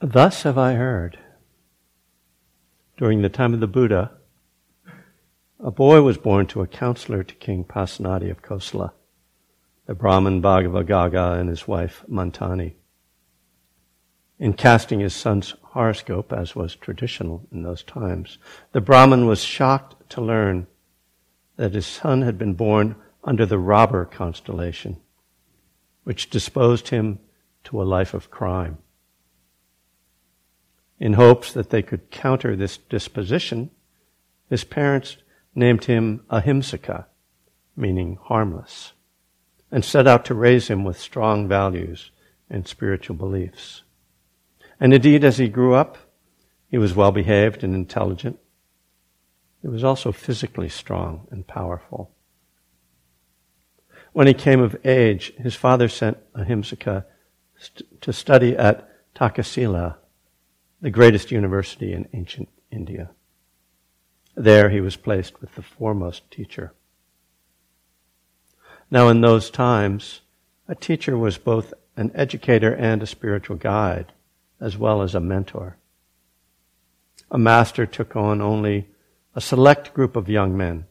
Thus have I heard. During the time of the Buddha, a boy was born to a counselor to King Pasenadi of Kosala, the Brahmin Bhaggava Gagga and his wife Mantani. In casting his son's horoscope, as was traditional in those times, the Brahmin was shocked to learn that his son had been born under the robber constellation, which disposed him to a life of crime. In hopes that they could counter this disposition, his parents named him Ahimsaka, meaning harmless, and set out to raise him with strong values and spiritual beliefs. And indeed, as he grew up, he was well behaved and intelligent. He was also physically strong and powerful. When he came of age, his father sent Ahimsaka st- to study at Takasila, the greatest university in ancient India. There he was placed with the foremost teacher. Now, in those times, a teacher was both an educator and a spiritual guide as well as a mentor. A master took on only a select group of young men,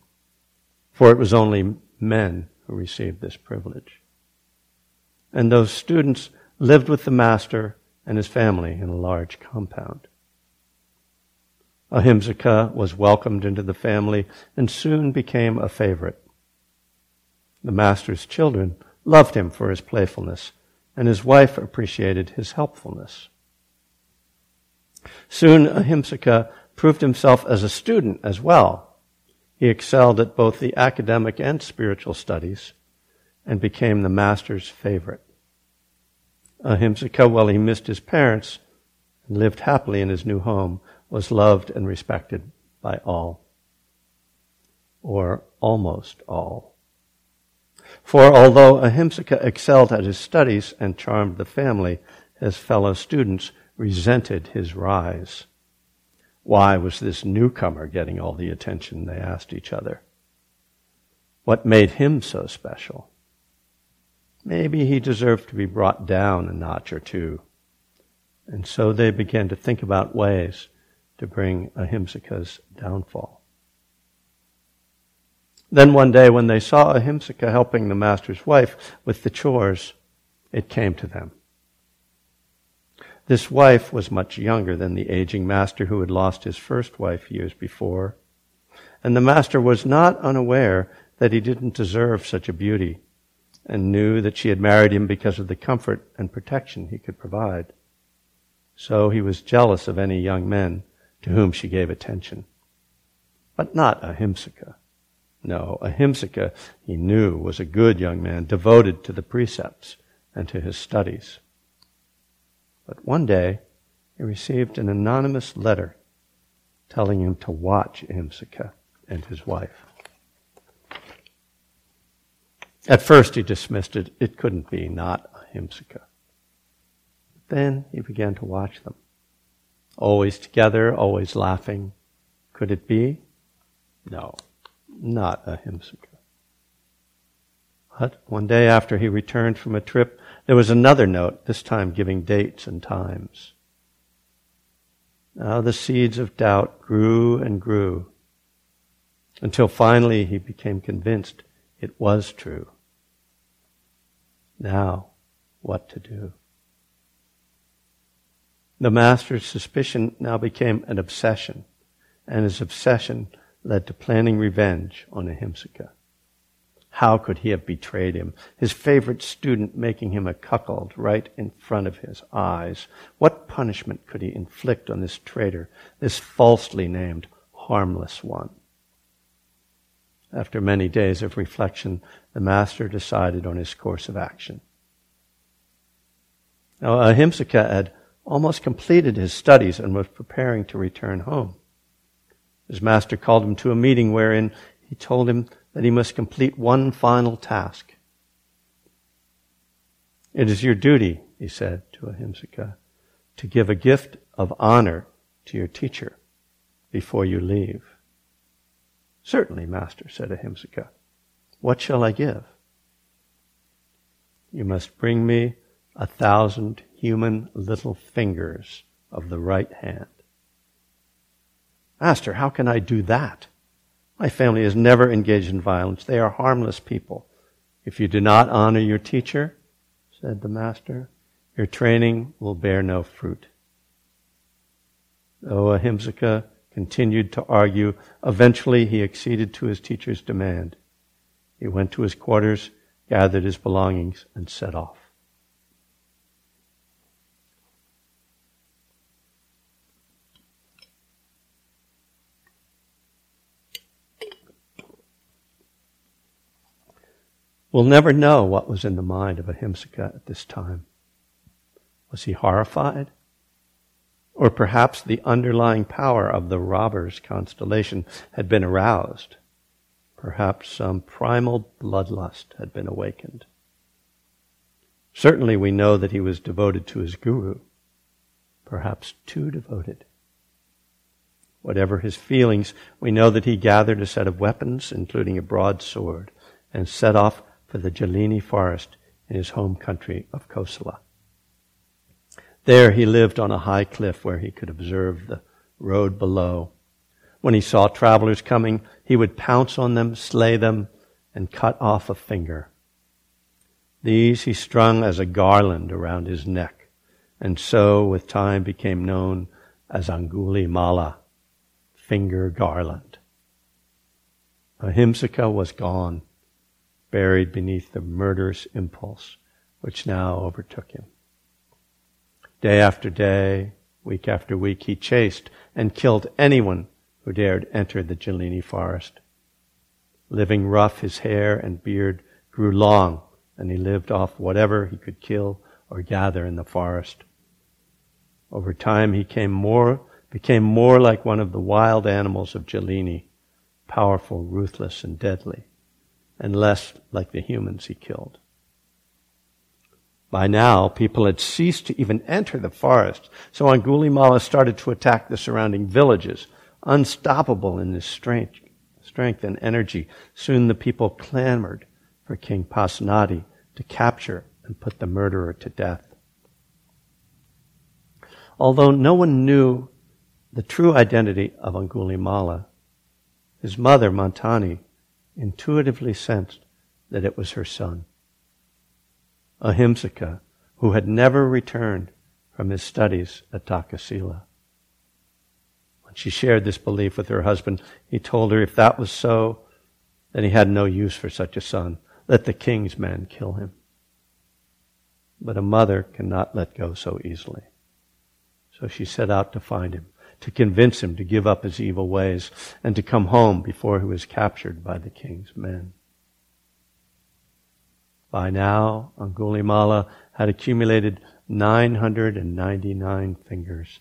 for it was only men who received this privilege. And those students lived with the master and his family in a large compound. Ahimsaka was welcomed into the family and soon became a favorite. The master's children loved him for his playfulness, and his wife appreciated his helpfulness. Soon Ahimsaka proved himself as a student as well. He excelled at both the academic and spiritual studies and became the master's favorite. Uh, Ahimsaka, while he missed his parents and lived happily in his new home, was loved and respected by all. Or almost all. For although Ahimsaka excelled at his studies and charmed the family, his fellow students resented his rise. Why was this newcomer getting all the attention? They asked each other. What made him so special? Maybe he deserved to be brought down a notch or two. And so they began to think about ways to bring Ahimsaka's downfall. Then one day, when they saw Ahimsaka helping the master's wife with the chores, it came to them. This wife was much younger than the aging master who had lost his first wife years before. And the master was not unaware that he didn't deserve such a beauty and knew that she had married him because of the comfort and protection he could provide. So he was jealous of any young men to whom she gave attention. But not Ahimsaka. No, Ahimsaka, he knew, was a good young man, devoted to the precepts and to his studies. But one day, he received an anonymous letter telling him to watch Ahimsaka and his wife. At first, he dismissed it. It couldn't be not Ahimsaka. Then he began to watch them. Always together, always laughing. Could it be? No, not Ahimsaka. But one day after he returned from a trip, there was another note, this time giving dates and times. Now the seeds of doubt grew and grew until finally he became convinced it was true. Now, what to do? The master's suspicion now became an obsession, and his obsession led to planning revenge on Ahimsaka. How could he have betrayed him? His favorite student making him a cuckold right in front of his eyes. What punishment could he inflict on this traitor, this falsely named harmless one? After many days of reflection, the master decided on his course of action. Now, Ahimsaka had almost completed his studies and was preparing to return home. His master called him to a meeting wherein he told him that he must complete one final task. It is your duty, he said to Ahimsaka, to give a gift of honor to your teacher before you leave. Certainly, master, said Ahimsaka. What shall I give? You must bring me a thousand human little fingers of the right hand. Master, how can I do that? My family has never engaged in violence. They are harmless people. If you do not honor your teacher, said the master, your training will bear no fruit. Though Ahimsaka continued to argue, eventually he acceded to his teacher's demand. He went to his quarters, gathered his belongings, and set off. We'll never know what was in the mind of Ahimsaka at this time. Was he horrified? Or perhaps the underlying power of the robber's constellation had been aroused. Perhaps some primal bloodlust had been awakened. Certainly we know that he was devoted to his guru, perhaps too devoted. Whatever his feelings, we know that he gathered a set of weapons, including a broadsword, and set off for the Jalini forest in his home country of Kosala. There he lived on a high cliff where he could observe the road below. When he saw travelers coming, he would pounce on them, slay them, and cut off a finger. These he strung as a garland around his neck, and so with time became known as Anguli Mala, finger garland. Ahimsaka was gone buried beneath the murderous impulse which now overtook him. Day after day, week after week, he chased and killed anyone who dared enter the Jalini forest. Living rough, his hair and beard grew long, and he lived off whatever he could kill or gather in the forest. Over time, he came more, became more like one of the wild animals of Jalini, powerful, ruthless, and deadly and less like the humans he killed. By now, people had ceased to even enter the forest, so Angulimala started to attack the surrounding villages, unstoppable in his strength, strength and energy. Soon the people clamored for King Pasenadi to capture and put the murderer to death. Although no one knew the true identity of Angulimala, his mother, Mantani, intuitively sensed that it was her son. Ahimsaka, who had never returned from his studies at Takasila. She shared this belief with her husband, he told her if that was so, then he had no use for such a son. Let the king's men kill him. But a mother cannot let go so easily. So she set out to find him to convince him to give up his evil ways and to come home before he was captured by the king's men. By now, Angulimala had accumulated 999 fingers,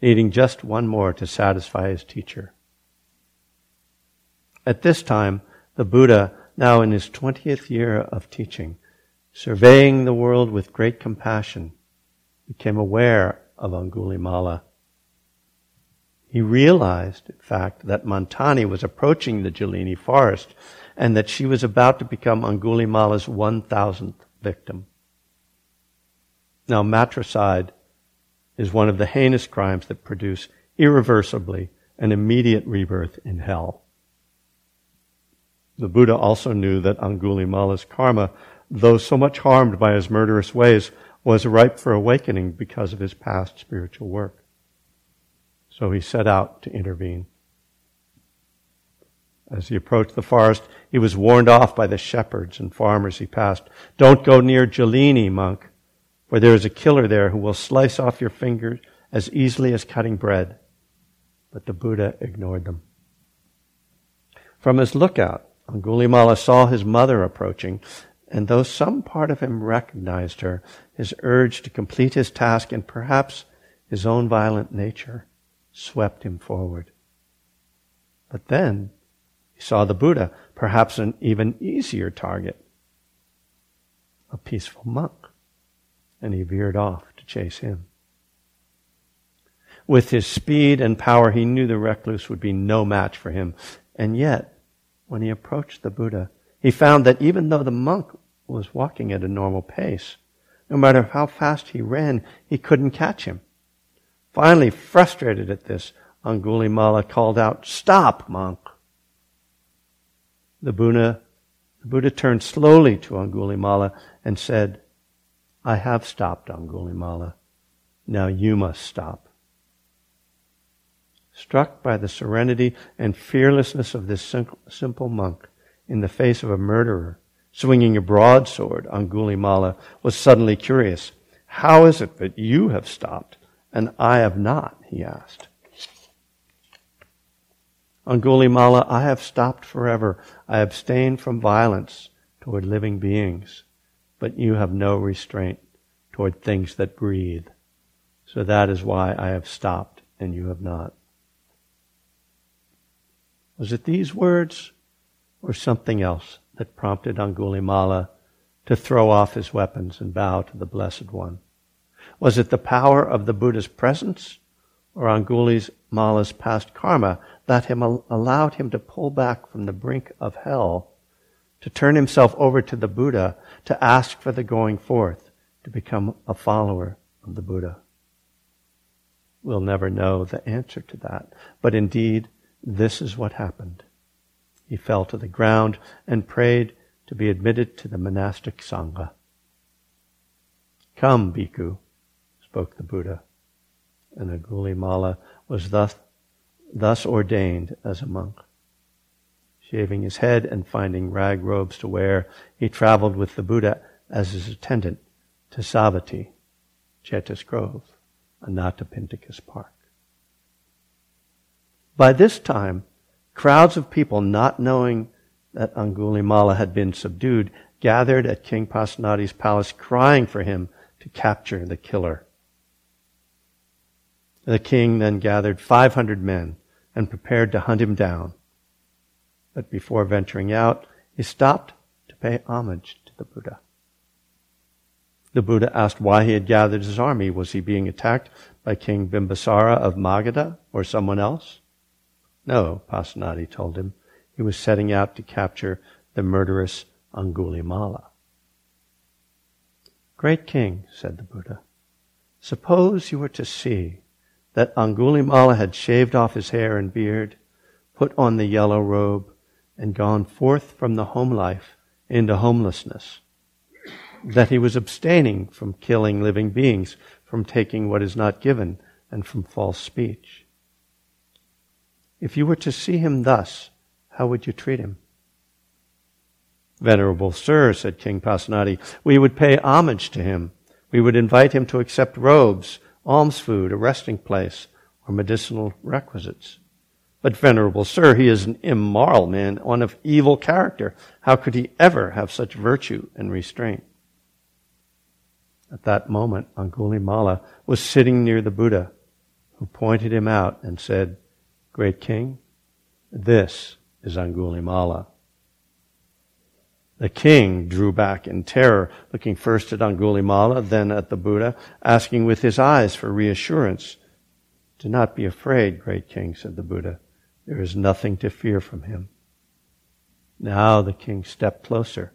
needing just one more to satisfy his teacher. At this time, the Buddha, now in his 20th year of teaching, surveying the world with great compassion, became aware of Angulimala he realized, in fact, that Mantani was approaching the Jalini forest and that she was about to become Angulimala's 1000th victim. Now, matricide is one of the heinous crimes that produce irreversibly an immediate rebirth in hell. The Buddha also knew that Angulimala's karma, though so much harmed by his murderous ways, was ripe for awakening because of his past spiritual work. So he set out to intervene. As he approached the forest, he was warned off by the shepherds and farmers he passed. Don't go near Jalini, monk, for there is a killer there who will slice off your fingers as easily as cutting bread. But the Buddha ignored them. From his lookout, Angulimala saw his mother approaching, and though some part of him recognized her, his urge to complete his task and perhaps his own violent nature swept him forward. But then he saw the Buddha, perhaps an even easier target, a peaceful monk, and he veered off to chase him. With his speed and power, he knew the recluse would be no match for him. And yet, when he approached the Buddha, he found that even though the monk was walking at a normal pace, no matter how fast he ran, he couldn't catch him. Finally, frustrated at this, Angulimala called out, Stop, monk! The Buddha, the Buddha turned slowly to Angulimala and said, I have stopped, Angulimala. Now you must stop. Struck by the serenity and fearlessness of this simple monk in the face of a murderer, swinging a broadsword, Angulimala was suddenly curious. How is it that you have stopped and I have not? he asked. Angulimala, I have stopped forever. I abstain from violence toward living beings, but you have no restraint toward things that breathe. So that is why I have stopped and you have not. Was it these words or something else that prompted Angulimala to throw off his weapons and bow to the Blessed One? Was it the power of the Buddha's presence or Angulimala's past karma that him, allowed him to pull back from the brink of hell, to turn himself over to the Buddha, to ask for the going forth, to become a follower of the Buddha. We'll never know the answer to that, but indeed, this is what happened. He fell to the ground and prayed to be admitted to the monastic Sangha. Come, Bhikkhu, spoke the Buddha. And Angulimala was thus thus ordained as a monk. Shaving his head and finding rag robes to wear, he traveled with the Buddha as his attendant to Savatthi, Jeta's Grove, Anathapindika's park. By this time, crowds of people not knowing that Angulimala had been subdued gathered at King Pasenadi's palace crying for him to capture the killer. The king then gathered 500 men and prepared to hunt him down. But before venturing out, he stopped to pay homage to the Buddha. The Buddha asked why he had gathered his army. Was he being attacked by King Bimbisara of Magadha or someone else? No, Pasenadi told him. He was setting out to capture the murderous Angulimala. Great king, said the Buddha, suppose you were to see that Angulimala had shaved off his hair and beard, put on the yellow robe, and gone forth from the home life into homelessness. That he was abstaining from killing living beings, from taking what is not given, and from false speech. If you were to see him thus, how would you treat him? Venerable sir, said King Pasenadi, we would pay homage to him. We would invite him to accept robes alms food, a resting place, or medicinal requisites. But, venerable sir, he is an immoral man, one of evil character. How could he ever have such virtue and restraint? At that moment, Angulimala was sitting near the Buddha, who pointed him out and said, Great king, this is Angulimala. The king drew back in terror, looking first at Angulimala, then at the Buddha, asking with his eyes for reassurance. Do not be afraid, great king, said the Buddha. There is nothing to fear from him. Now the king stepped closer.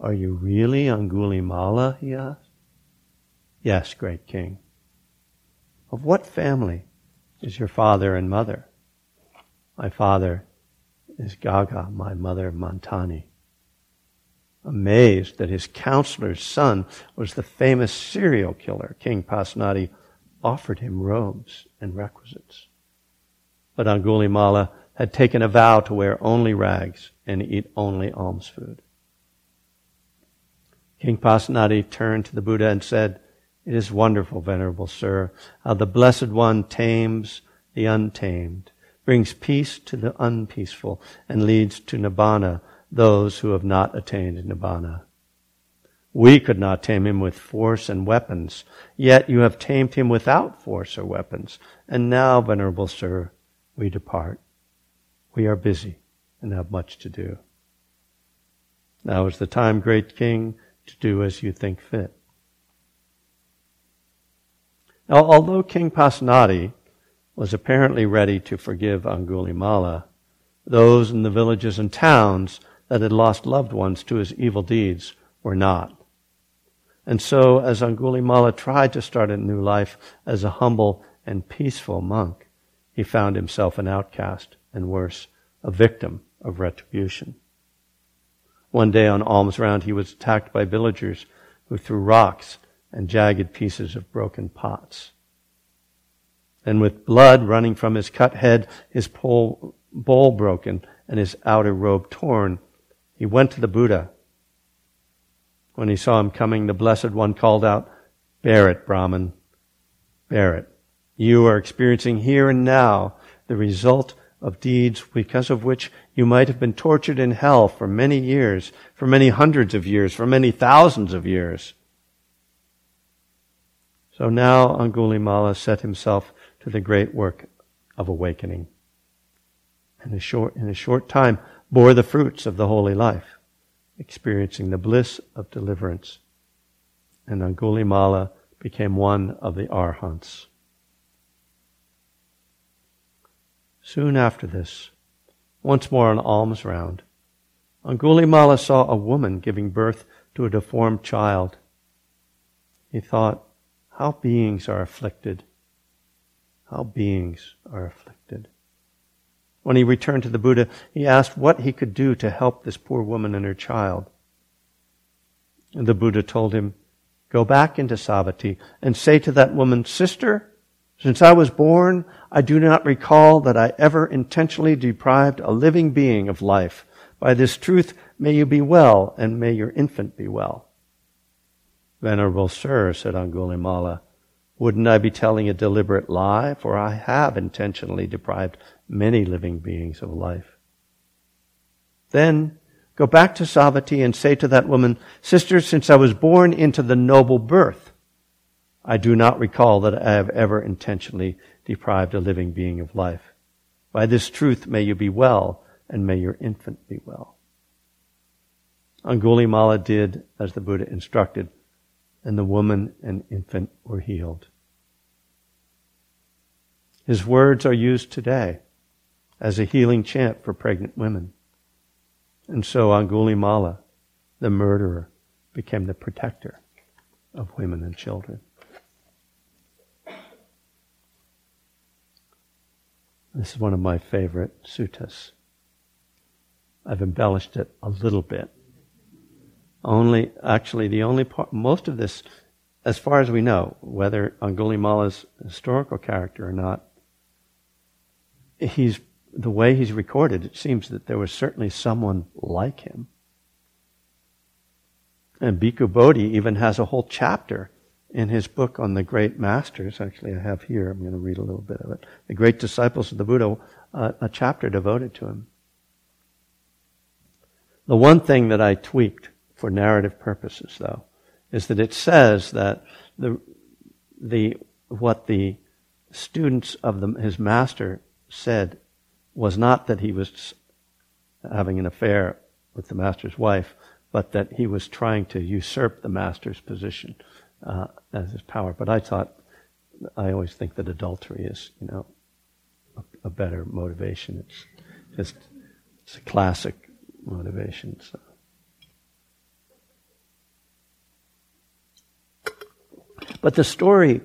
Are you really Angulimala? he asked. Yes, great king. Of what family is your father and mother? My father is Gagga, my mother Mantani amazed that his counselor's son was the famous serial killer, King Pasenadi offered him robes and requisites. But Angulimala had taken a vow to wear only rags and eat only alms food. King Pasenadi turned to the Buddha and said, It is wonderful, venerable sir, how the Blessed One tames the untamed, brings peace to the unpeaceful, and leads to nibbana those who have not attained nibbana. We could not tame him with force and weapons, yet you have tamed him without force or weapons. And now, venerable sir, we depart. We are busy and have much to do. Now is the time, great king, to do as you think fit. Now, although King Pasenadi was apparently ready to forgive Angulimala, those in the villages and towns that had lost loved ones to his evil deeds were not. And so, as Angulimala tried to start a new life as a humble and peaceful monk, he found himself an outcast and worse, a victim of retribution. One day on alms round, he was attacked by villagers who threw rocks and jagged pieces of broken pots. And with blood running from his cut head, his pole, bowl broken, and his outer robe torn, he went to the Buddha. When he saw him coming, the Blessed One called out, Bear it, Brahman. Bear it. You are experiencing here and now the result of deeds because of which you might have been tortured in hell for many years, for many hundreds of years, for many thousands of years. So now Angulimala set himself to the great work of awakening. In a short, in a short time, bore the fruits of the holy life, experiencing the bliss of deliverance. And Angulimala became one of the arhants. Soon after this, once more on alms round, Angulimala saw a woman giving birth to a deformed child. He thought, how beings are afflicted. How beings are afflicted. When he returned to the Buddha, he asked what he could do to help this poor woman and her child. And the Buddha told him, Go back into Savatthi and say to that woman, Sister, since I was born, I do not recall that I ever intentionally deprived a living being of life. By this truth, may you be well, and may your infant be well. Venerable sir, said Angulimala, wouldn't I be telling a deliberate lie? For I have intentionally deprived many living beings of life. Then go back to Savatthi and say to that woman, Sister, since I was born into the noble birth, I do not recall that I have ever intentionally deprived a living being of life. By this truth may you be well, and may your infant be well. Angulimala did as the Buddha instructed and the woman and infant were healed. His words are used today as a healing chant for pregnant women. And so Angulimala, the murderer, became the protector of women and children. This is one of my favorite suttas. I've embellished it a little bit only, actually, the only part, most of this, as far as we know, whether Angulimala's historical character or not, he's, the way he's recorded, it seems that there was certainly someone like him. And Bhikkhu Bodhi even has a whole chapter in his book on the great masters. Actually, I have here, I'm going to read a little bit of it. The great disciples of the Buddha, uh, a chapter devoted to him. The one thing that I tweaked for narrative purposes, though, is that it says that the, the, what the students of the, his master said was not that he was having an affair with the master's wife, but that he was trying to usurp the master's position uh, as his power. But I thought, I always think that adultery is, you know, a, a better motivation. It's just, it's a classic motivation. So. But the story,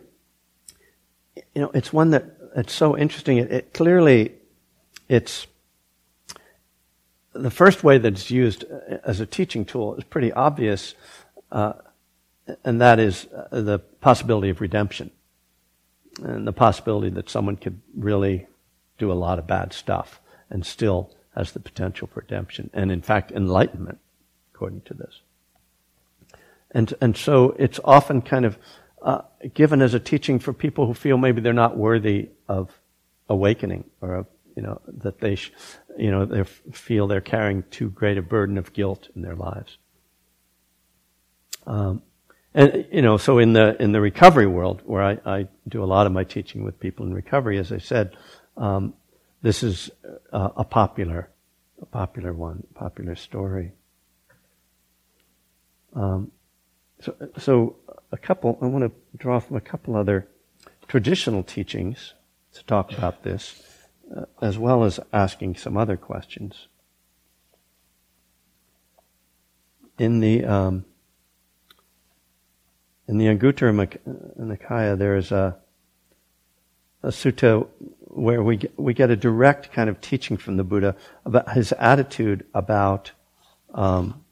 you know, it's one that it's so interesting. It, it clearly, it's the first way that it's used as a teaching tool is pretty obvious, uh, and that is uh, the possibility of redemption, and the possibility that someone could really do a lot of bad stuff and still has the potential for redemption, and in fact, enlightenment, according to this. And and so it's often kind of uh, given as a teaching for people who feel maybe they're not worthy of awakening or of, you know, that they, sh- you know, they feel they're carrying too great a burden of guilt in their lives. Um, and you know, so in the in the recovery world, where I, I, do a lot of my teaching with people in recovery, as I said, um, this is a, a popular, a popular one, popular story. Um, so, so a couple, I want to draw from a couple other traditional teachings to talk about this, uh, as well as asking some other questions. In the um, in the Anguttara Nikaya, there is a a sutta where we get, we get a direct kind of teaching from the Buddha about his attitude about um,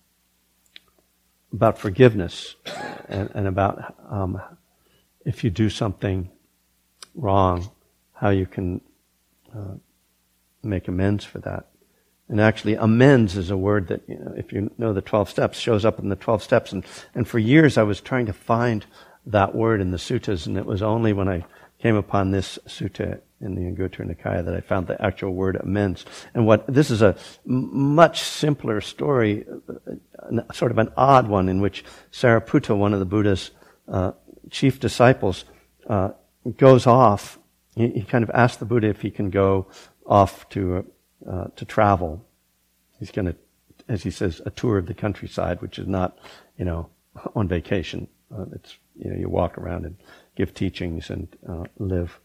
about forgiveness and, and about um, if you do something wrong, how you can uh, make amends for that. And actually, amends is a word that, you know, if you know the 12 steps, shows up in the 12 steps. And, and for years I was trying to find that word in the suttas, and it was only when I came upon this sutta in the Anguttara Nikaya that I found the actual word amends. And what, this is a much simpler story, sort of an odd one in which Sariputta, one of the Buddha's uh, chief disciples, uh, goes off. He, he, kind of asks the Buddha if he can go off to uh, to travel. He's going to, as he says, a tour of the countryside, which is not, you know, on vacation. Uh, it's you know you walk around and give teachings and uh, live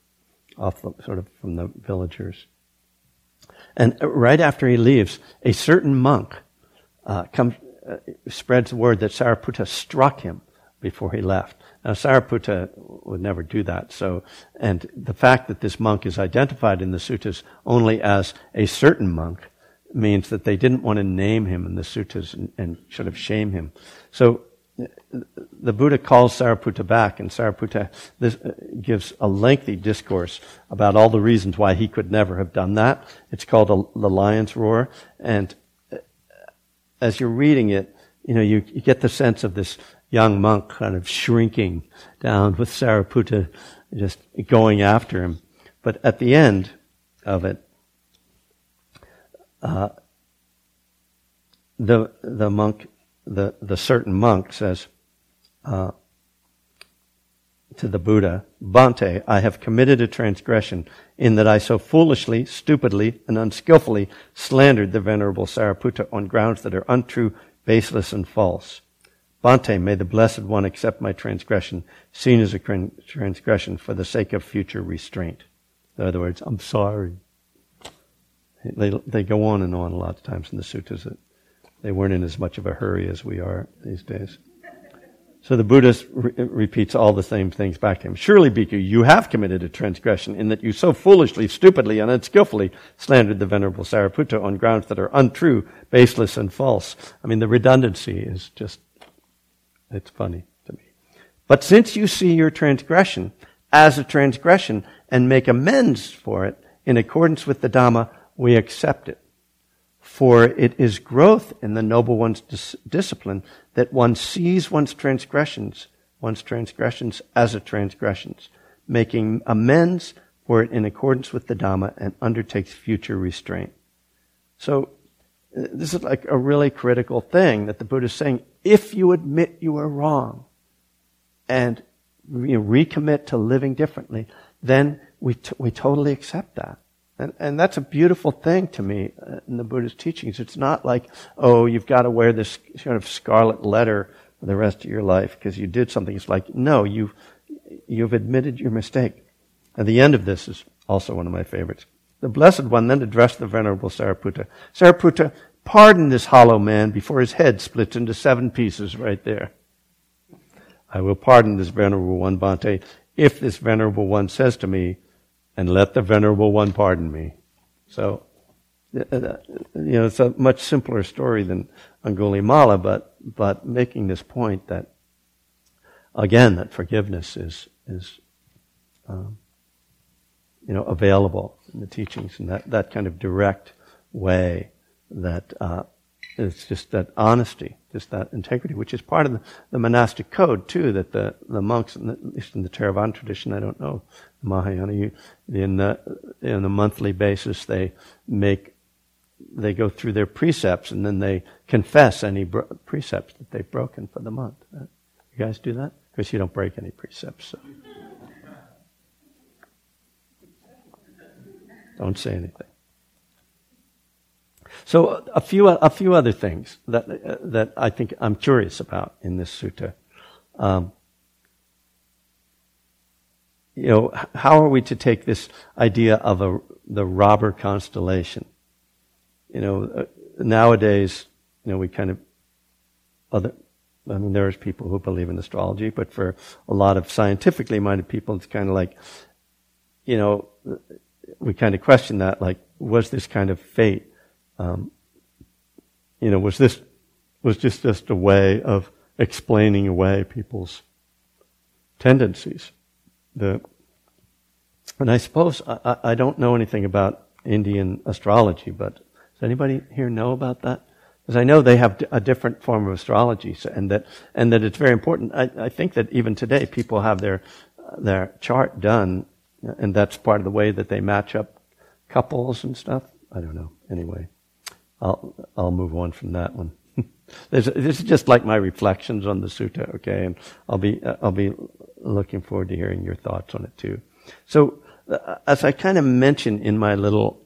off the, sort of from the villagers. And right after he leaves, a certain monk uh, comes, uh, spreads the word that Sariputta struck him before he left. Now, Sariputta would never do that. So, and the fact that this monk is identified in the suttas only as a certain monk means that they didn't want to name him in the suttas and, and sort of shame him. So, the Buddha calls Sariputta back, and Sariputta this, uh, gives a lengthy discourse about all the reasons why he could never have done that. It's called a, the Lion's Roar, and uh, as you're reading it, you know, you, you get the sense of this young monk kind of shrinking down with Sariputta just going after him. But at the end of it, uh, the the monk, the the certain monk says uh, to the Buddha, Bhante, I have committed a transgression in that I so foolishly, stupidly, and unskillfully slandered the venerable Sariputta on grounds that are untrue, baseless, and false. Bhante, may the Blessed One accept my transgression, seen as a transgression for the sake of future restraint. In other words, I'm sorry. They, they go on and on a lot of times in the suttas that they weren't in as much of a hurry as we are these days. So the Buddha re- repeats all the same things back to him. Surely, Bhikkhu, you have committed a transgression in that you so foolishly, stupidly, and unskillfully slandered the Venerable Sariputta on grounds that are untrue, baseless, and false. I mean, the redundancy is just it's funny to me. But since you see your transgression as a transgression and make amends for it in accordance with the Dhamma, we accept it. For it is growth in the noble one's dis- discipline that one sees one's transgressions, one's transgressions as a transgressions, making amends for it in accordance with the Dhamma and undertakes future restraint. So this is like a really critical thing that the Buddha is saying. If you admit you are wrong and you recommit to living differently, then we, t- we totally accept that. And, and that's a beautiful thing to me uh, in the Buddha's teachings. It's not like, oh, you've got to wear this sort of scarlet letter for the rest of your life because you did something. It's like, no, you've, you've admitted your mistake. And the end of this is also one of my favorites. The Blessed One then addressed the Venerable Sariputta. Sariputta, pardon this hollow man before his head splits into seven pieces right there. I will pardon this Venerable One, Bhante, if this Venerable One says to me, and let the Venerable One pardon me. So, uh, uh, you know, it's a much simpler story than Angulimala, but, but making this point that, again, that forgiveness is, is, um, you know, available the teachings in that, that kind of direct way that uh, it's just that honesty, just that integrity, which is part of the, the monastic code too, that the, the monks, the, at least in the Theravada tradition, I don't know, Mahayana, you, in the, in a monthly basis, they make, they go through their precepts and then they confess any bro- precepts that they've broken for the month. You guys do that? Of course, you don't break any precepts. So. Don't say anything. So a few a few other things that uh, that I think I'm curious about in this sutta. Um, you know, how are we to take this idea of a, the robber constellation? You know, uh, nowadays, you know, we kind of other. I mean, there's people who believe in astrology, but for a lot of scientifically minded people, it's kind of like you know, we kind of question that, like, was this kind of fate? Um, you know, was this was just just a way of explaining away people's tendencies? The and I suppose I, I don't know anything about Indian astrology, but does anybody here know about that? Because I know they have a different form of astrology, and that and that it's very important. I, I think that even today people have their their chart done, and that's part of the way that they match up couples and stuff. I don't know. Anyway, I'll I'll move on from that one. this is just like my reflections on the sutta, okay? And I'll be I'll be looking forward to hearing your thoughts on it too. So, uh, as I kind of mentioned in my little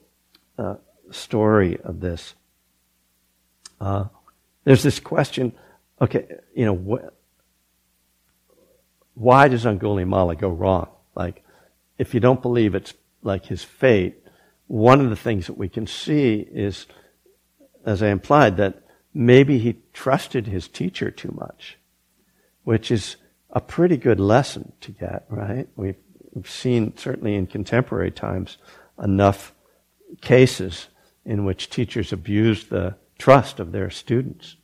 uh, story of this, uh, there's this question. Okay, you know, wh- why does Angulimala go wrong? Like, if you don't believe it's like his fate, one of the things that we can see is, as I implied, that maybe he trusted his teacher too much, which is a pretty good lesson to get, right? We've, we've seen, certainly in contemporary times, enough cases in which teachers abused the trust of their students.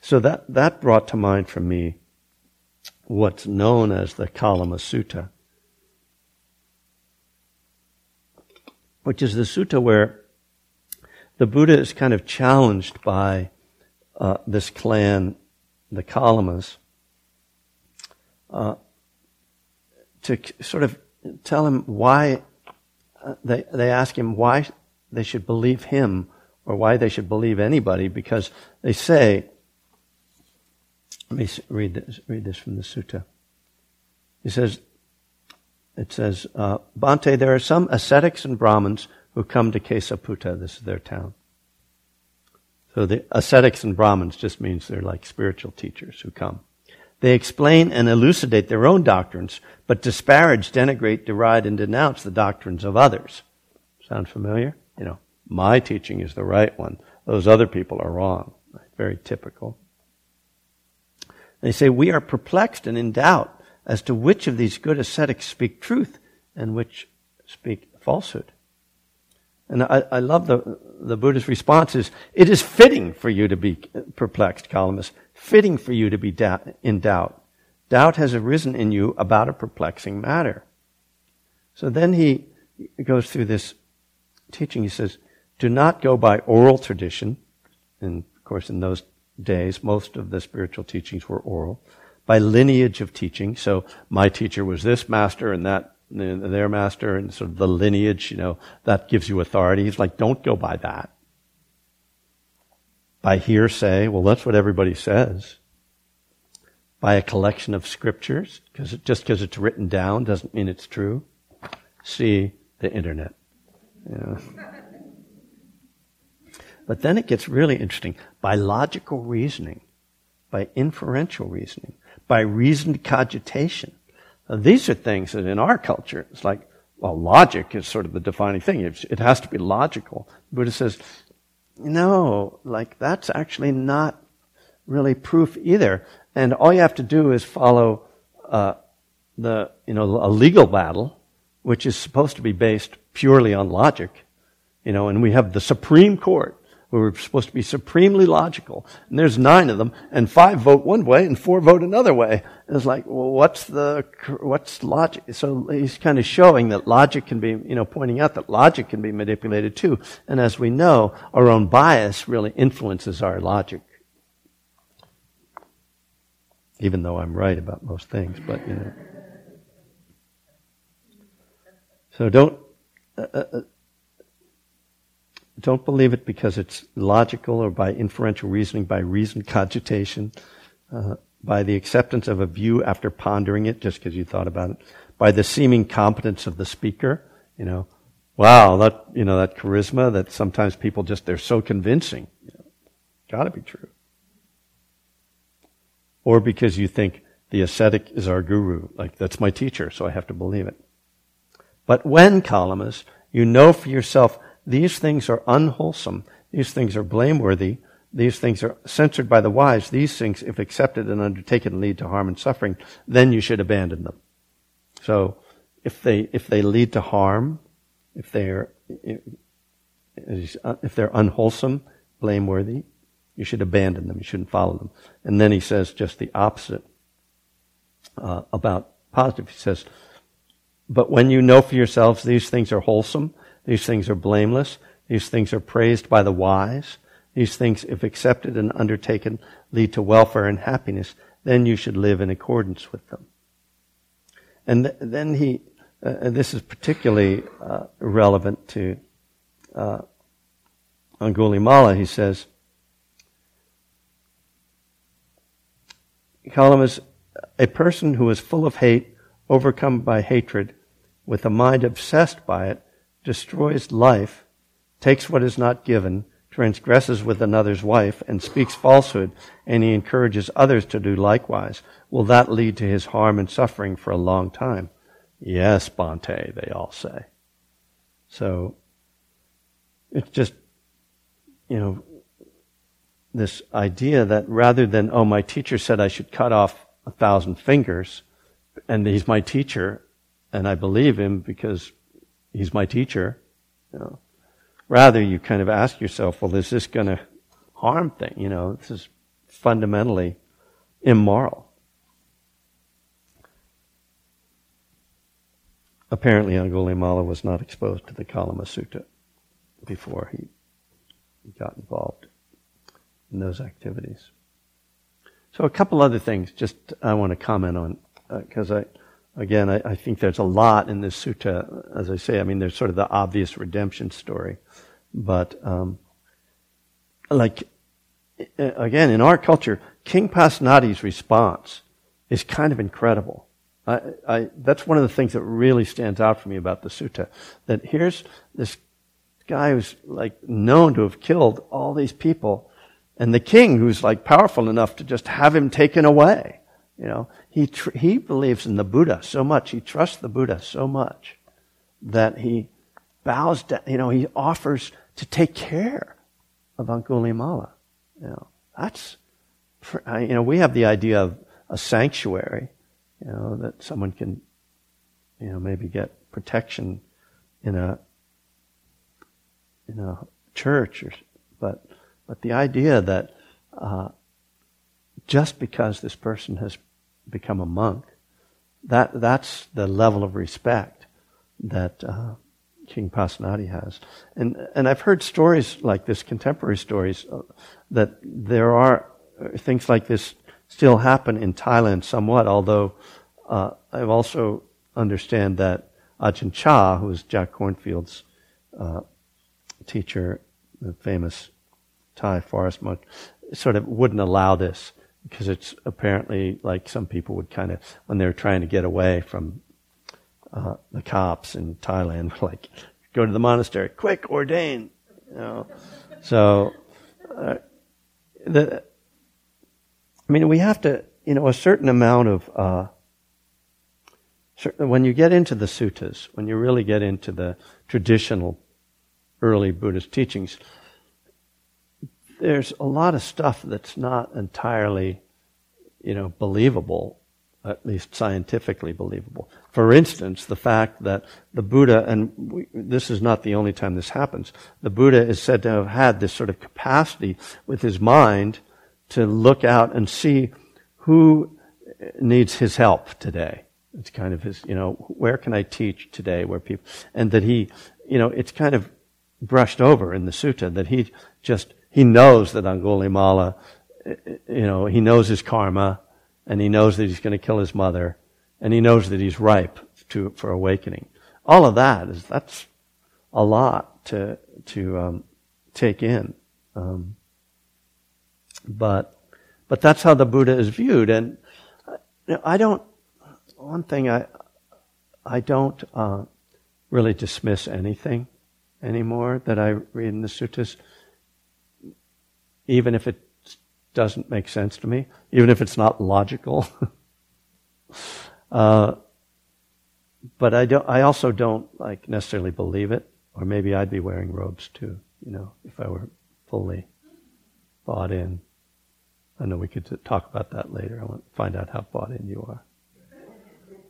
So that, that brought to mind for me what's known as the Kalama Sutta, which is the sutta where the Buddha is kind of challenged by uh, this clan, the Kalamas, uh, to sort of tell him why uh, they they ask him why they should believe him or why they should believe anybody because they say let me read this, read this from the sutta. He says, it says, uh, Bhante, there are some ascetics and Brahmins who come to Kesaputta. This is their town. So the ascetics and Brahmins just means they're like spiritual teachers who come. They explain and elucidate their own doctrines, but disparage, denigrate, deride, and denounce the doctrines of others. Sound familiar? You know, my teaching is the right one. Those other people are wrong. Very typical. They say, We are perplexed and in doubt as to which of these good ascetics speak truth and which speak falsehood. And I, I love the, the Buddha's response is, it is fitting for you to be perplexed, Kalamas, fitting for you to be doubt, in doubt. Doubt has arisen in you about a perplexing matter. So then he goes through this teaching. He says, do not go by oral tradition. And of course, in those days, most of the spiritual teachings were oral, by lineage of teaching. So my teacher was this master and that their master and sort of the lineage, you know, that gives you authority. He's like, don't go by that. By hearsay, well, that's what everybody says. By a collection of scriptures, because just because it's written down doesn't mean it's true. See the internet. Yeah. But then it gets really interesting. By logical reasoning, by inferential reasoning, by reasoned cogitation. Now, these are things that in our culture, it's like, well, logic is sort of the defining thing. It has to be logical. Buddha says, no, like that's actually not really proof either. And all you have to do is follow uh, the, you know, a legal battle, which is supposed to be based purely on logic. You know, and we have the Supreme Court we were supposed to be supremely logical. And there's nine of them, and five vote one way and four vote another way. And it's like, well, what's the, what's logic? So he's kind of showing that logic can be, you know, pointing out that logic can be manipulated too. And as we know, our own bias really influences our logic. Even though I'm right about most things, but, you know. So don't, uh, uh, uh don't believe it because it's logical or by inferential reasoning, by reasoned cogitation, uh, by the acceptance of a view after pondering it, just because you thought about it, by the seeming competence of the speaker. You know, wow, that you know that charisma that sometimes people just they're so convincing. You know, Got to be true. Or because you think the ascetic is our guru, like that's my teacher, so I have to believe it. But when, Kalamas, you know for yourself these things are unwholesome. These things are blameworthy. These things are censored by the wise. These things, if accepted and undertaken, lead to harm and suffering. Then you should abandon them. So, if they if they lead to harm, if they're if they're unwholesome, blameworthy, you should abandon them. You shouldn't follow them. And then he says just the opposite uh, about positive. He says, "But when you know for yourselves these things are wholesome, these things are blameless, these things are praised by the wise, these things, if accepted and undertaken, lead to welfare and happiness, then you should live in accordance with them." And th- then he, uh, and this is particularly uh, relevant to uh, Angulimala, he says, Kalamas, a person who is full of hate, overcome by hatred, with a mind obsessed by it, destroys life, takes what is not given, transgresses with another's wife, and speaks falsehood, and he encourages others to do likewise, will that lead to his harm and suffering for a long time? Yes, Bhante, they all say. So, it's just, you know, this idea that rather than, oh, my teacher said I should cut off a thousand fingers, and he's my teacher, and I believe him because he's my teacher, you know, rather you kind of ask yourself, well, is this going to harm thing? You know, this is fundamentally immoral. Apparently, Angulimala was not exposed to the Kalama Sutta before he got involved in those activities. So a couple other things just I want to comment on because uh, I, again, I, I, think there's a lot in this sutta. As I say, I mean, there's sort of the obvious redemption story, but um, like again, in our culture, King Pasenadi's response is kind of incredible. I, I, that's one of the things that really stands out for me about the sutta. That here's this guy who's like known to have killed all these people, and the king who's like powerful enough to just have him taken away. You know, he tr- he believes in the Buddha so much. He trusts the Buddha so much that he bows down. You know, he offers to take care of Angulimala. You know, that's you know we have the idea of a sanctuary. You know that someone can, you know, maybe get protection in a in a church, or, but but the idea that uh, just because this person has become a monk, that that's the level of respect that uh, King Pasenadi has. And and I've heard stories like this, contemporary stories, uh, that there are uh, things like this still happen in Thailand somewhat. Although uh, I've also understand that Ajahn Chah, who is Jack Kornfield's uh, teacher, the famous Thai forest monk, sort of wouldn't allow this because it's apparently like some people would kind of, when they're trying to get away from uh, the cops in Thailand, like, go to the monastery, quick, ordain. You know? So, uh, the, I mean, we have to, you know, a certain amount of, uh, when you get into the suttas, when you really get into the traditional early Buddhist teachings, there's a lot of stuff that's not entirely, you know, believable, at least scientifically believable. For instance, the fact that the Buddha, and we, this is not the only time this happens, the Buddha is said to have had this sort of capacity with his mind to look out and see who needs his help today. It's kind of his, you know, where can I teach today where people, and that he, you know, it's kind of brushed over in the sutta that he just, he knows that Angulimala, you know, he knows his karma and he knows that he's going to kill his mother and he knows that he's ripe to, for awakening. All of that is, that's a lot to, to, um, take in. Um, but, but that's how the Buddha is viewed. And I don't, one thing I, I don't, uh, really dismiss anything anymore that I read in the suttas, even if it doesn't make sense to me, even if it's not logical. uh, but I don't. I also don't like necessarily believe it, or maybe I'd be wearing robes too. You know, if I were fully bought in. I know we could talk about that later. I want to find out how bought in you are.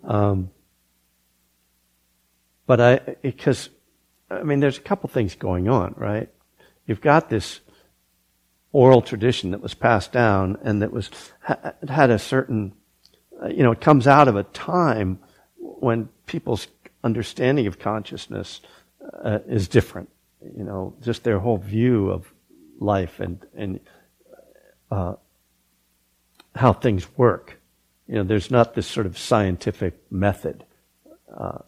Um, but I, because, I mean, there's a couple things going on, right? You've got this oral tradition that was passed down and that was, had a certain, uh, you know, it comes out of a time when people's understanding of consciousness uh, is different. You know, just their whole view of life and, and, uh, how things work. You know, there's not this sort of scientific method. Uh,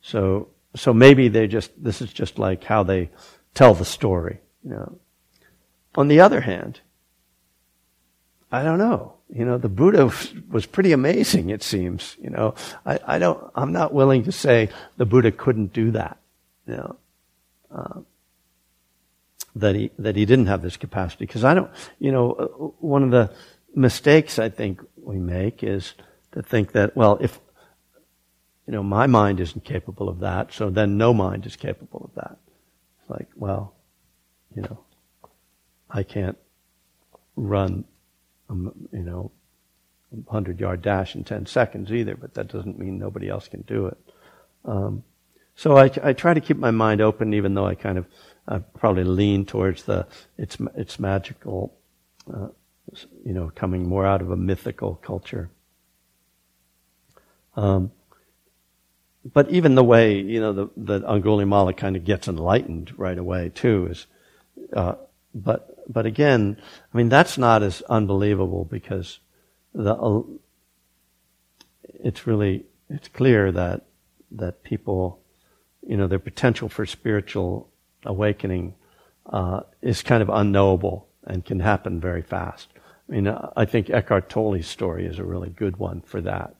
so, so maybe they just, this is just like how they tell the story, you know. On the other hand, I don't know. You know, the Buddha was pretty amazing, it seems. You know, I, I don't, I'm not willing to say the Buddha couldn't do that. You know, uh, that he, that he didn't have this capacity. Cause I don't, you know, uh, one of the mistakes I think we make is to think that, well, if, you know, my mind isn't capable of that, so then no mind is capable of that. It's like, well, you know, I can't run, um, you know, a hundred yard dash in ten seconds either, but that doesn't mean nobody else can do it. Um, so I, I, try to keep my mind open, even though I kind of I probably lean towards the it's it's magical, uh, you know, coming more out of a mythical culture. Um, but even the way you know the the Angulimala kind of gets enlightened right away too is, uh, but but again, I mean that's not as unbelievable because the uh, it's really it's clear that that people, you know, their potential for spiritual awakening uh, is kind of unknowable and can happen very fast. I mean, uh, I think Eckhart Tolle's story is a really good one for that.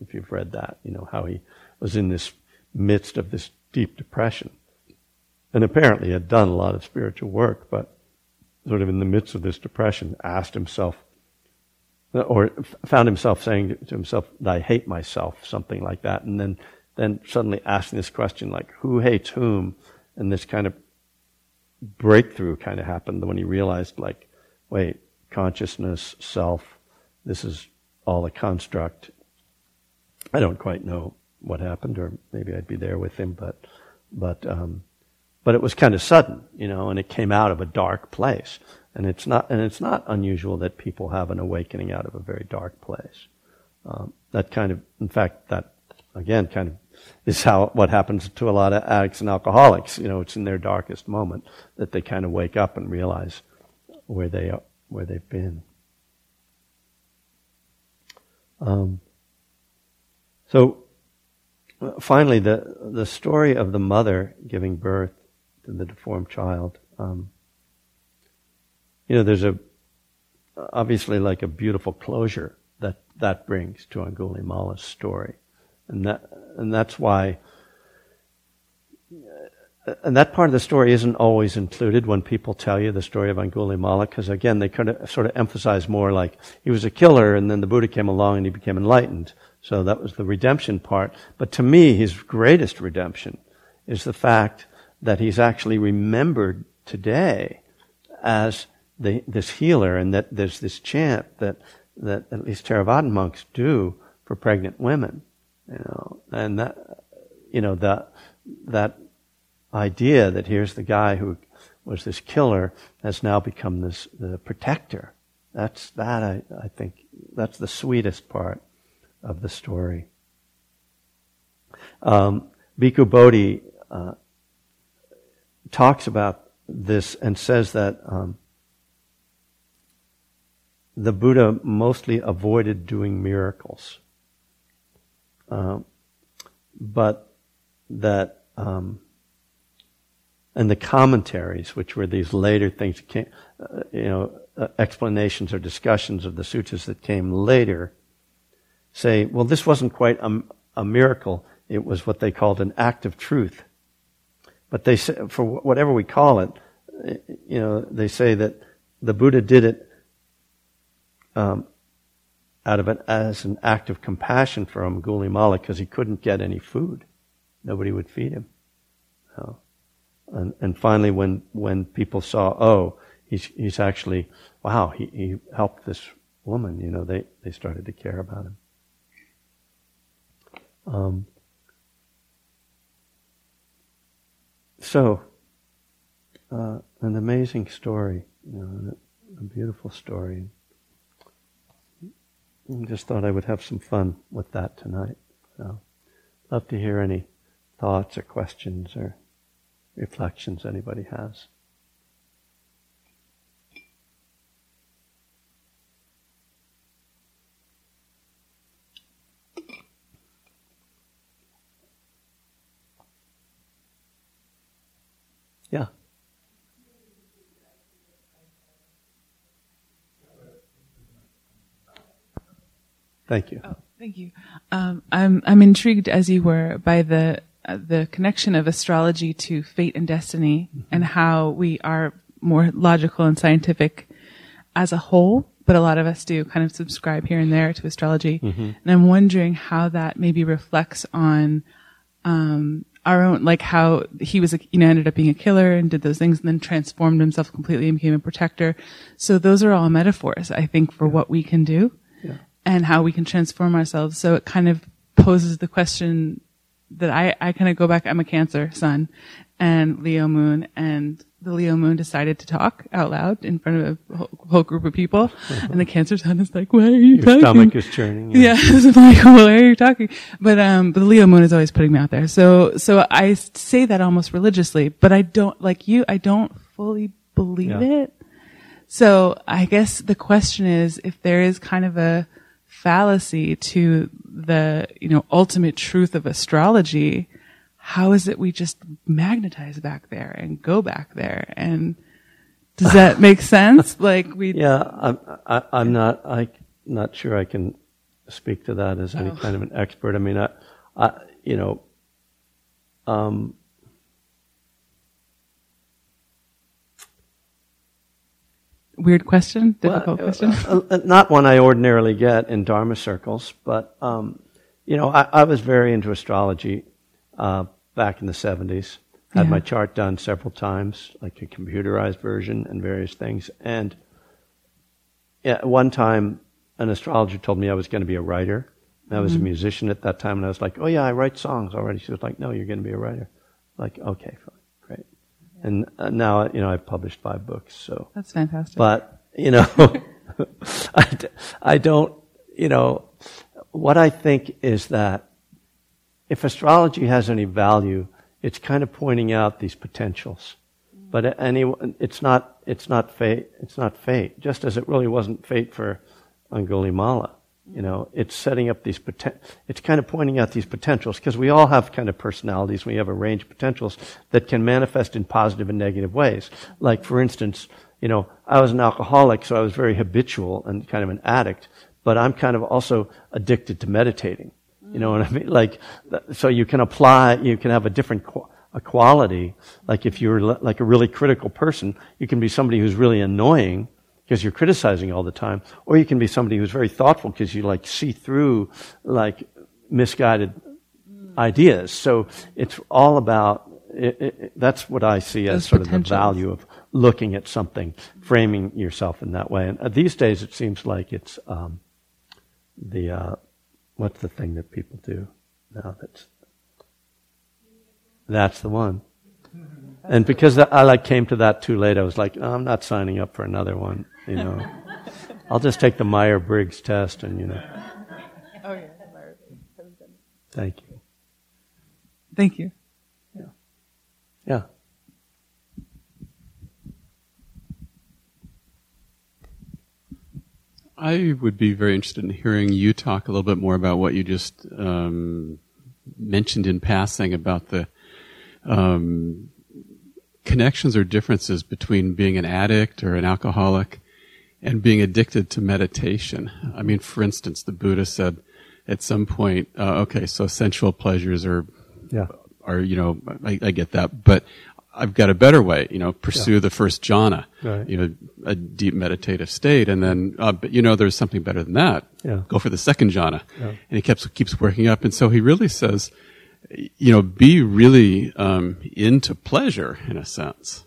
If you've read that, you know how he was in this midst of this deep depression, and apparently had done a lot of spiritual work, but sort of in the midst of this depression, asked himself, or found himself saying to himself, "I hate myself," something like that, and then then suddenly asking this question, like, "Who hates whom?" And this kind of breakthrough kind of happened when he realized, like, wait, consciousness, self, this is all a construct. I don't quite know what happened, or maybe I'd be there with him, but but um, but it was kind of sudden, you know, and it came out of a dark place. And it's not, and it's not unusual that people have an awakening out of a very dark place. Um, that kind of, in fact, that again kind of is how what happens to a lot of addicts and alcoholics. You know, it's in their darkest moment that they kind of wake up and realize where they are, where they've been. Um, so uh, finally, the the story of the mother giving birth the deformed child. Um, you know, there's a obviously like a beautiful closure that that brings to Angulimala's story, and that and that's why. And that part of the story isn't always included when people tell you the story of Angulimala, because again, they kind of sort of emphasize more like he was a killer, and then the Buddha came along and he became enlightened. So that was the redemption part. But to me, his greatest redemption is the fact that he's actually remembered today as the, this healer, and that there's this chant that that at least Theravadan monks do for pregnant women, you know, and that you know that that idea that here's the guy who was this killer has now become this the protector. That's that I, I think that's the sweetest part of the story. Um, Bhikkhu Bodhi uh, talks about this and says that um, the Buddha mostly avoided doing miracles, uh, but that um, and the commentaries, which were these later things, came, uh, you know, uh, explanations or discussions of the sutras that came later, say, well, this wasn't quite a, a miracle. It was what they called an act of truth. But they say, for whatever we call it, you know, they say that the Buddha did it um, out of an, as an act of compassion for Angulimala because he couldn't get any food. Nobody would feed him. So, and, and finally, when when people saw, oh, he's he's actually, wow, he, he helped this woman. You know, they they started to care about him. Um, so, uh, an amazing story, you know, a, beautiful story. Just thought I would have some fun with that tonight. So, love to hear any thoughts or questions or reflections anybody has. Yeah. Thank you. Oh, thank you. Um, I'm I'm intrigued as you were by the uh, the connection of astrology to fate and destiny, mm-hmm. and how we are more logical and scientific as a whole, but a lot of us do kind of subscribe here and there to astrology. Mm-hmm. And I'm wondering how that maybe reflects on um, our own, like how he was, a, you know, ended up being a killer and did those things and then transformed himself completely and became a protector. So those are all metaphors, I think, for what we can do. And how we can transform ourselves. So it kind of poses the question that I, I kind of go back. I'm a Cancer sun and Leo moon and the Leo moon decided to talk out loud in front of a whole, whole group of people. Uh-huh. And the Cancer sun is like, why are you Your talking? stomach is churning. Yeah. yeah I'm like, why are you talking? But, um, but the Leo moon is always putting me out there. So, so I say that almost religiously, but I don't, like you, I don't fully believe yeah. it. So I guess the question is if there is kind of a fallacy to the, you know, ultimate truth of astrology, how is it we just magnetize back there and go back there? And does that make sense? Like we. Yeah, I'm, I, I'm not, I, not sure I can speak to that as any oh. kind of an expert. I mean, I, I you know, um, Weird question, difficult well, question. Uh, uh, not one I ordinarily get in Dharma circles, but um, you know, I, I, was very into astrology uh, back in the 70s. Had yeah. my chart done several times, like a computerized version and various things. And yeah, one time, an astrologer told me I was going to be a writer. I was mm-hmm. a musician at that time, and I was like, "Oh yeah, I write songs already." She was like, "No, you're going to be a writer." Like, okay, fine. And uh, now, you know, I've published five books, so that's fantastic. But you know, I, I don't, you know, what I think is that if astrology has any value, it's kind of pointing out these potentials. But any, it's not, it's not fate, it's not fate. Just as it really wasn't fate for Angulimala. You know, it's setting up these poten- it's kind of pointing out these potentials because we all have kind of personalities. We have a range of potentials that can manifest in positive and negative ways. Like, for instance, you know, I was an alcoholic, so I was very habitual and kind of an addict, but I'm kind of also addicted to meditating. You know what I mean? Like, so you can apply, you can have a different a quality. Like if you're like a really critical person, you can be somebody who's really annoying because you're criticizing all the time, or you can be somebody who's very thoughtful because you like see through like misguided ideas. So it's all about. It, it, that's what I see as sort of the value of looking at something, framing yourself in that way. And uh, these days, it seems like it's um, the uh, What's the thing that people do now that's that's the one. And because I like came to that too late, I was like, I'm not signing up for another one. You know, I'll just take the Meyer Briggs test, and you know. Oh yeah, Meyer Thank you. Thank you. Yeah. Yeah. I would be very interested in hearing you talk a little bit more about what you just um, mentioned in passing about the um, connections or differences between being an addict or an alcoholic and being addicted to meditation. I mean, for instance, the Buddha said at some point, uh, okay, so sensual pleasures are, yeah. are you know, I, I get that, but I've got a better way, you know, pursue yeah. the first jhana, right. you know, a deep meditative state. And then, uh, but you know, there's something better than that. Yeah. Go for the second jhana. Yeah. And he keeps, keeps working up. And so he really says, you know, be really, um, into pleasure in a sense.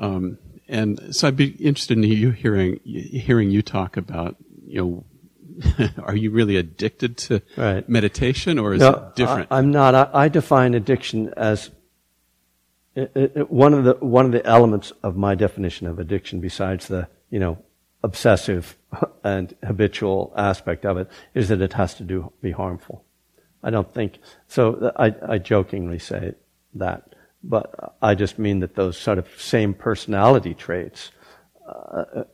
Um, and so I'd be interested in you hearing, hearing you talk about, you know, are you really addicted to right. meditation or is no, it different? I, am not. I, I define addiction as it, it, one of the one of the elements of my definition of addiction, besides the you know obsessive and habitual aspect of it, is that it has to do be harmful. I don't think so. I, I jokingly say that, but I just mean that those sort of same personality traits, uh,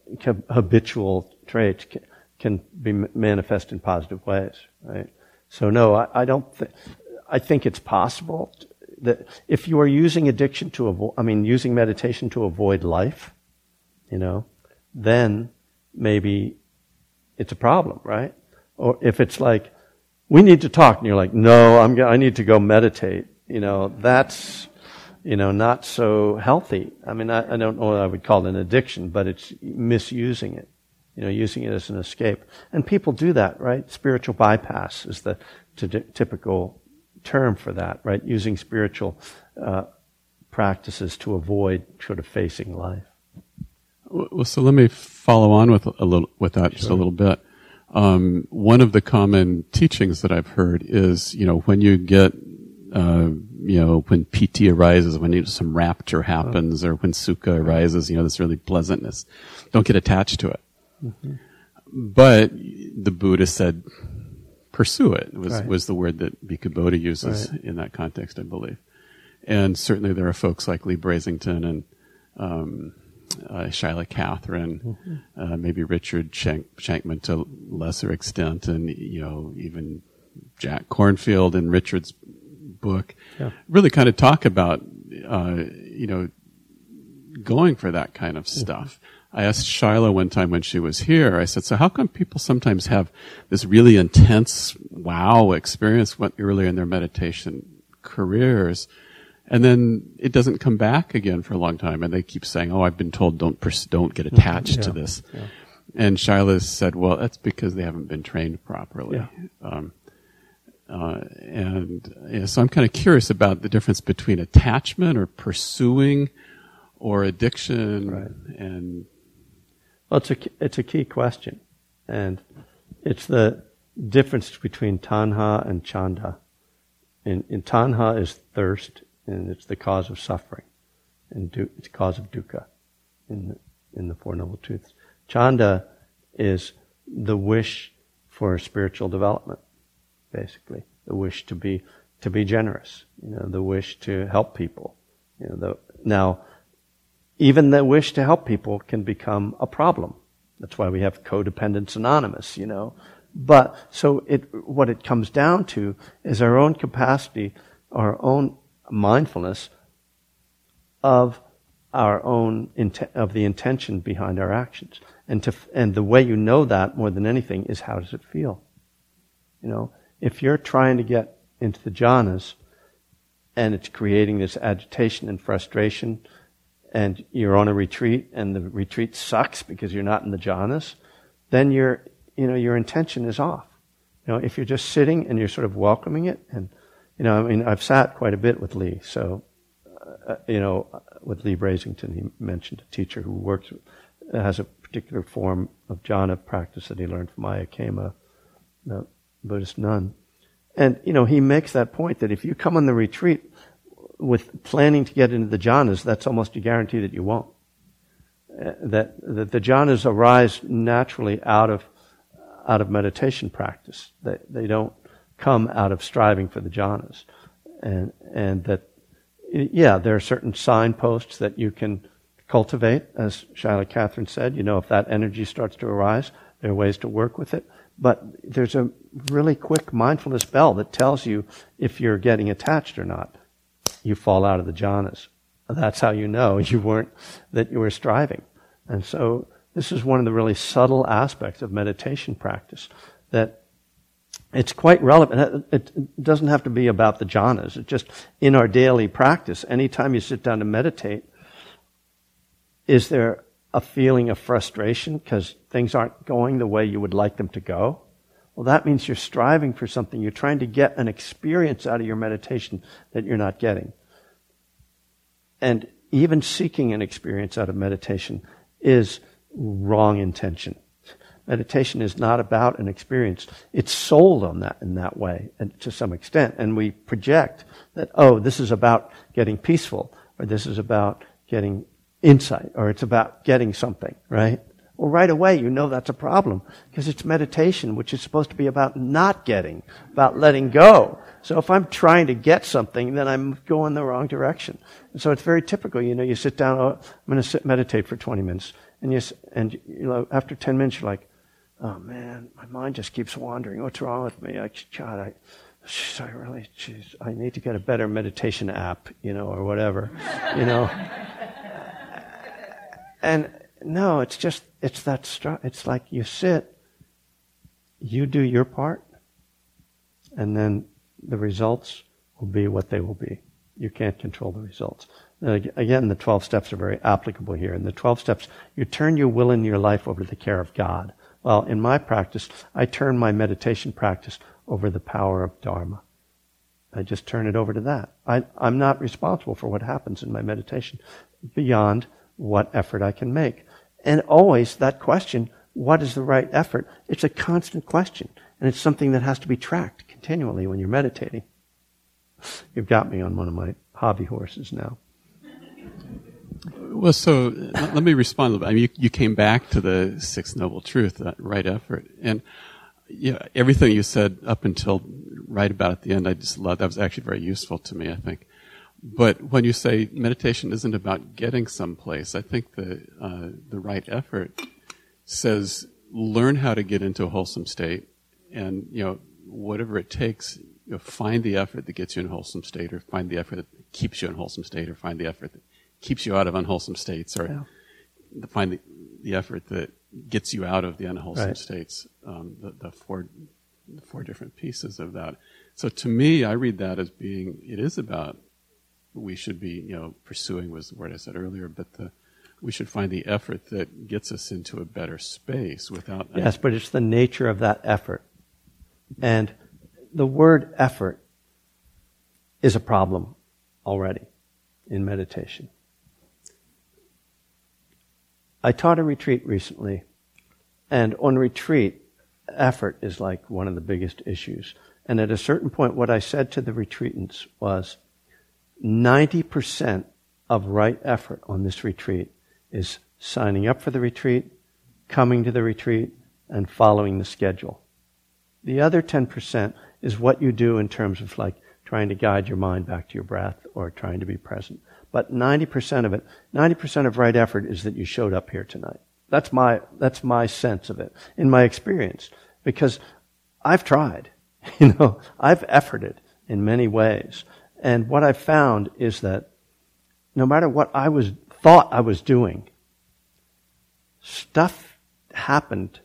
habitual traits, can, can, be manifest in positive ways, right? So no, I, I don't. think. I think it's possible that if you are using addiction to avoid, I mean, using meditation to avoid life, you know, then maybe it's a problem, right? Or if it's like, we need to talk, and you're like, no, I'm, I need to go meditate, you know, that's, you know, not so healthy. I mean, I, I don't know what I would call it an addiction, but it's misusing it, you know, using it as an escape. And people do that, right? Spiritual bypass is the t- typical term for that, right? Using spiritual uh, practices to avoid sort of facing life. Well, so let me follow on with a little with that sure. just a little bit. Um, one of the common teachings that I've heard is, you know, when you get, uh, you know, when piti arises, when some rapture happens, or when sukha arises, you know, this really pleasantness, don't get attached to it. Mm-hmm. But the Buddha said, pursue it was right. was the word that Bhikkhu Bodhi uses right. in that context, I believe. And certainly there are folks like Lee Brasington and um, uh, Shaila Catherine, mm-hmm. uh, maybe Richard Shank- Shankman to lesser extent, and you know even Jack Kornfield in Richard's book, yeah. really kind of talk about uh, you know going for that kind of mm-hmm. stuff. Mm-hmm. I asked Shaila one time when she was here, I said, so how come people sometimes have this really intense wow experience earlier in their meditation careers? And then it doesn't come back again for a long time. And they keep saying, oh, I've been told don't, pers- don't get mm-hmm. attached yeah, to this. Yeah. And Shaila said, well, that's because they haven't been trained properly. Yeah. Um, uh, and yeah, so I'm kind of curious about the difference between attachment or pursuing or addiction right. and well, it's a, it's a key question. And it's the difference between tanha and chanda. and, in tanha is thirst, and it's the cause of suffering, and du- it's the cause of dukkha in the, in the Four Noble Truths. Chanda is the wish for spiritual development, basically. The wish to be, to be generous, you know, the wish to help people. You know, the, now, even the wish to help people can become a problem. That's why we have Codependence Anonymous, you know. But, so it, what it comes down to is our own capacity, our own mindfulness of our own, of the intention behind our actions. And to, and the way you know that more than anything is how does it feel? You know, if you're trying to get into the jhanas and it's creating this agitation and frustration, and you're on a retreat and the retreat sucks because you're not in the jhanas, then your, you know, your intention is off. You know, if you're just sitting and you're sort of welcoming it, and, you know, I mean, I've sat quite a bit with Lee, so, uh, you know, with Lee Brasington, he mentioned a teacher who works, has a particular form of jhana practice that he learned from Ayya Khema, the Buddhist nun. And, you know, he makes that point that if you come on the retreat with planning to get into the jhanas, that's almost a guarantee that you won't. Uh, that, that the jhanas arise naturally out of, out of meditation practice. They, they don't come out of striving for the jhanas. And, and that, yeah, there are certain signposts that you can cultivate, as Shaila Catherine said. You know, if that energy starts to arise, there are ways to work with it. But there's a really quick mindfulness bell that tells you if you're getting attached or not you fall out of the jhanas. That's how you know you weren't, that you were striving. And so this is one of the really subtle aspects of meditation practice that it's quite relevant. It doesn't have to be about the jhanas. It's just in our daily practice. Anytime you sit down to meditate, is there a feeling of frustration because things aren't going the way you would like them to go? Well, that means you're striving for something. You're trying to get an experience out of your meditation that you're not getting. And even seeking an experience out of meditation is wrong intention. Meditation is not about an experience. It's sold on that in that way and to some extent. And we project that, oh, this is about getting peaceful. or this is about getting insight, or it's about getting something, right? Well, right away, you know that's a problem because it's meditation, which is supposed to be about not getting, about letting go. So if I'm trying to get something, then I'm going the wrong direction. And so it's very typical. You know, you sit down, oh, I'm going to sit, meditate for 20 minutes. And you, and you know, after 10 minutes, you're like, oh man, my mind just keeps wandering. What's wrong with me? I, God, I, I really, geez, I need to get a better meditation app, you know, or whatever, you know. And no, it's just, it's that, str- it's like you sit, you do your part, and then the results will be what they will be. You can't control the results. Again, the 12 steps are very applicable here. In the 12 steps, you turn your will and your life over to the care of God. Well, in my practice, I turn my meditation practice over the power of Dharma. I just turn it over to that. I, am not responsible for what happens in my meditation beyond what effort I can make. And always that question, what is the right effort? It's a constant question. And it's something that has to be tracked continually when you're meditating. You've got me on one of my hobby horses now. Well, so let me respond a little bit. I mean, you, you came back to the Sixth Noble Truth, that right effort. And yeah, everything you said up until right about at the end, I just loved. That was actually very useful to me, I think. But when you say meditation isn't about getting someplace, I think the uh, the right effort says learn how to get into a wholesome state, and you know whatever it takes, you know, find the effort that gets you in a wholesome state, or find the effort that keeps you in a wholesome state, or find the effort that keeps you out of unwholesome states, or yeah. find the, the effort that gets you out of the unwholesome right. states. Um, the, the four the four different pieces of that. So to me, I read that as being it is about we should be you know pursuing was the word I said earlier, but the we should find the effort that gets us into a better space without. Yes, but it's the nature of that effort. And the word effort is a problem already in meditation. I taught a retreat recently, and on retreat, effort is like one of the biggest issues. And at a certain point, what I said to the retreatants was 90% of right effort on this retreat is signing up for the retreat, coming to the retreat, and following the schedule. The other 10% is what you do in terms of like trying to guide your mind back to your breath or trying to be present. But 90% of it, 90% of right effort is that you showed up here tonight. That's my, that's my sense of it in my experience because I've tried, you know, I've efforted in many ways. And what I've found is that no matter what I was, thought I was doing, stuff happened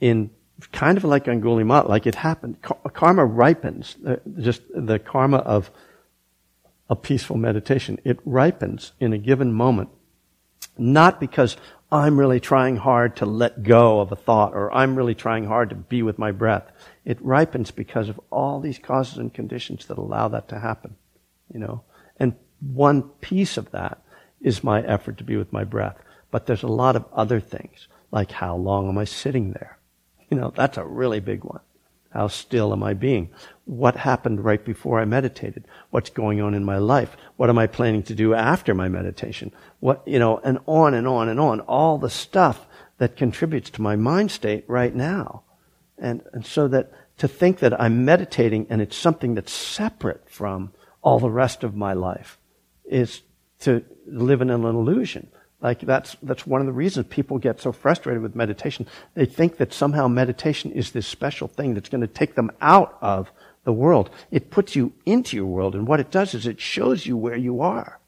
in kind of like Angulimala, like it happened. Karma ripens, just the karma of a peaceful meditation. It ripens in a given moment, not because I'm really trying hard to let go of a thought or I'm really trying hard to be with my breath. It ripens because of all these causes and conditions that allow that to happen, you know. And one piece of that is my effort to be with my breath. But there's a lot of other things, like how long am I sitting there? You know, that's a really big one. How still am I being? What happened right before I meditated? What's going on in my life? What am I planning to do after my meditation? What, you know, and on and on and on. All the stuff that contributes to my mind state right now. And, and so that to think that I'm meditating and it's something that's separate from all the rest of my life is to live in an illusion. Like that's, that's one of the reasons people get so frustrated with meditation. They think that somehow meditation is this special thing that's going to take them out of the world. It puts you into your world, and what it does is it shows you where you are.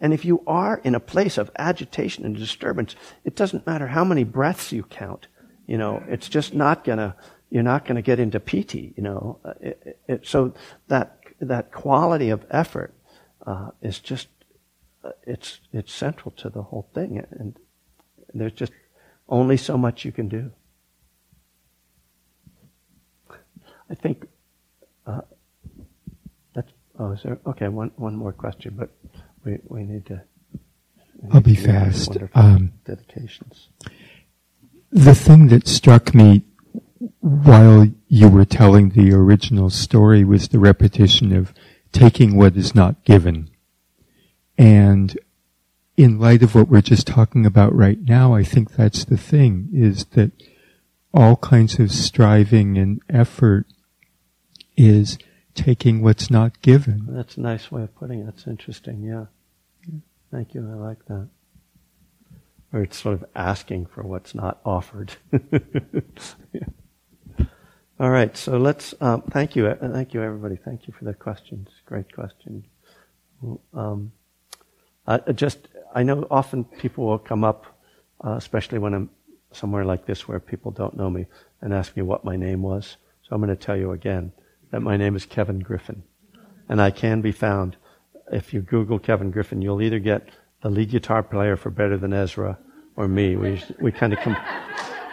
And if you are in a place of agitation and disturbance, it doesn't matter how many breaths you count. You know, it's just not gonna, you're not gonna get into piti, you know. It, it, so that, that quality of effort, uh, is just it's it's central to the whole thing, and there's just only so much you can do. I think uh, that's. Oh, is there? Okay, one one more question, but we we need to. We I'll be fast. Um, dedications. The thing that struck me while you were telling the original story was the repetition of taking what is not given And in light of what we're just talking about right now, I think that's the thing, is that all kinds of striving and effort is taking what's not given. That's a nice way of putting it. That's interesting, yeah. Thank you, I like that. Or it's sort of asking for what's not offered. yeah. All right, so let's, um, thank you, uh, thank you everybody. Thank you for the questions. Great question. Um, just, I know often people will come up, uh, especially when I'm somewhere like this where people don't know me, and ask me what my name was. So I'm going to tell you again that my name is Kevin Griffin. And I can be found. If you Google Kevin Griffin, you'll either get the lead guitar player for Better Than Ezra or me. We, we kind of com-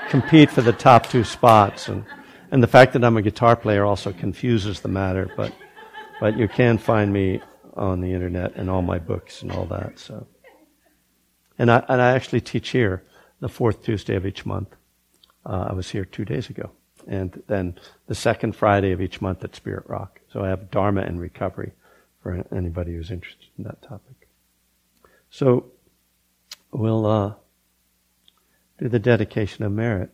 compete for the top two spots. And, and the fact that I'm a guitar player also confuses the matter, but, but you can find me on the internet and all my books and all that. So, and I, and I actually teach here the fourth Tuesday of each month. Uh, I was here two days ago. And then the second Friday of each month at Spirit Rock. So I have Dharma and Recovery for anybody who's interested in that topic. So we'll uh, do the dedication of merit.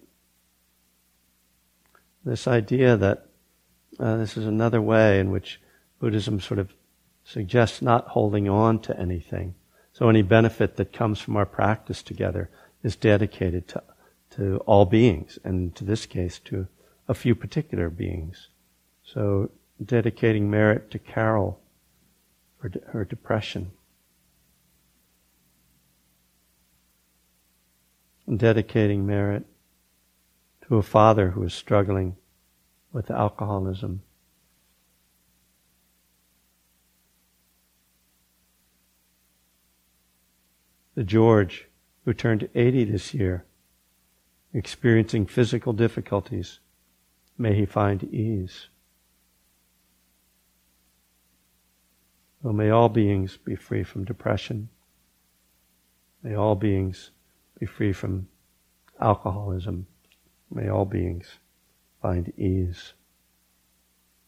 This idea that uh, this is another way in which Buddhism sort of suggests not holding on to anything. So any benefit that comes from our practice together is dedicated to, to all beings, and to this case, to a few particular beings. So dedicating merit to Carol for de- her depression. And dedicating merit to a father who is struggling with alcoholism. The George, who turned 80 this year, experiencing physical difficulties may he find ease. Oh, may all beings be free from depression. May all beings be free from alcoholism. May all beings find ease.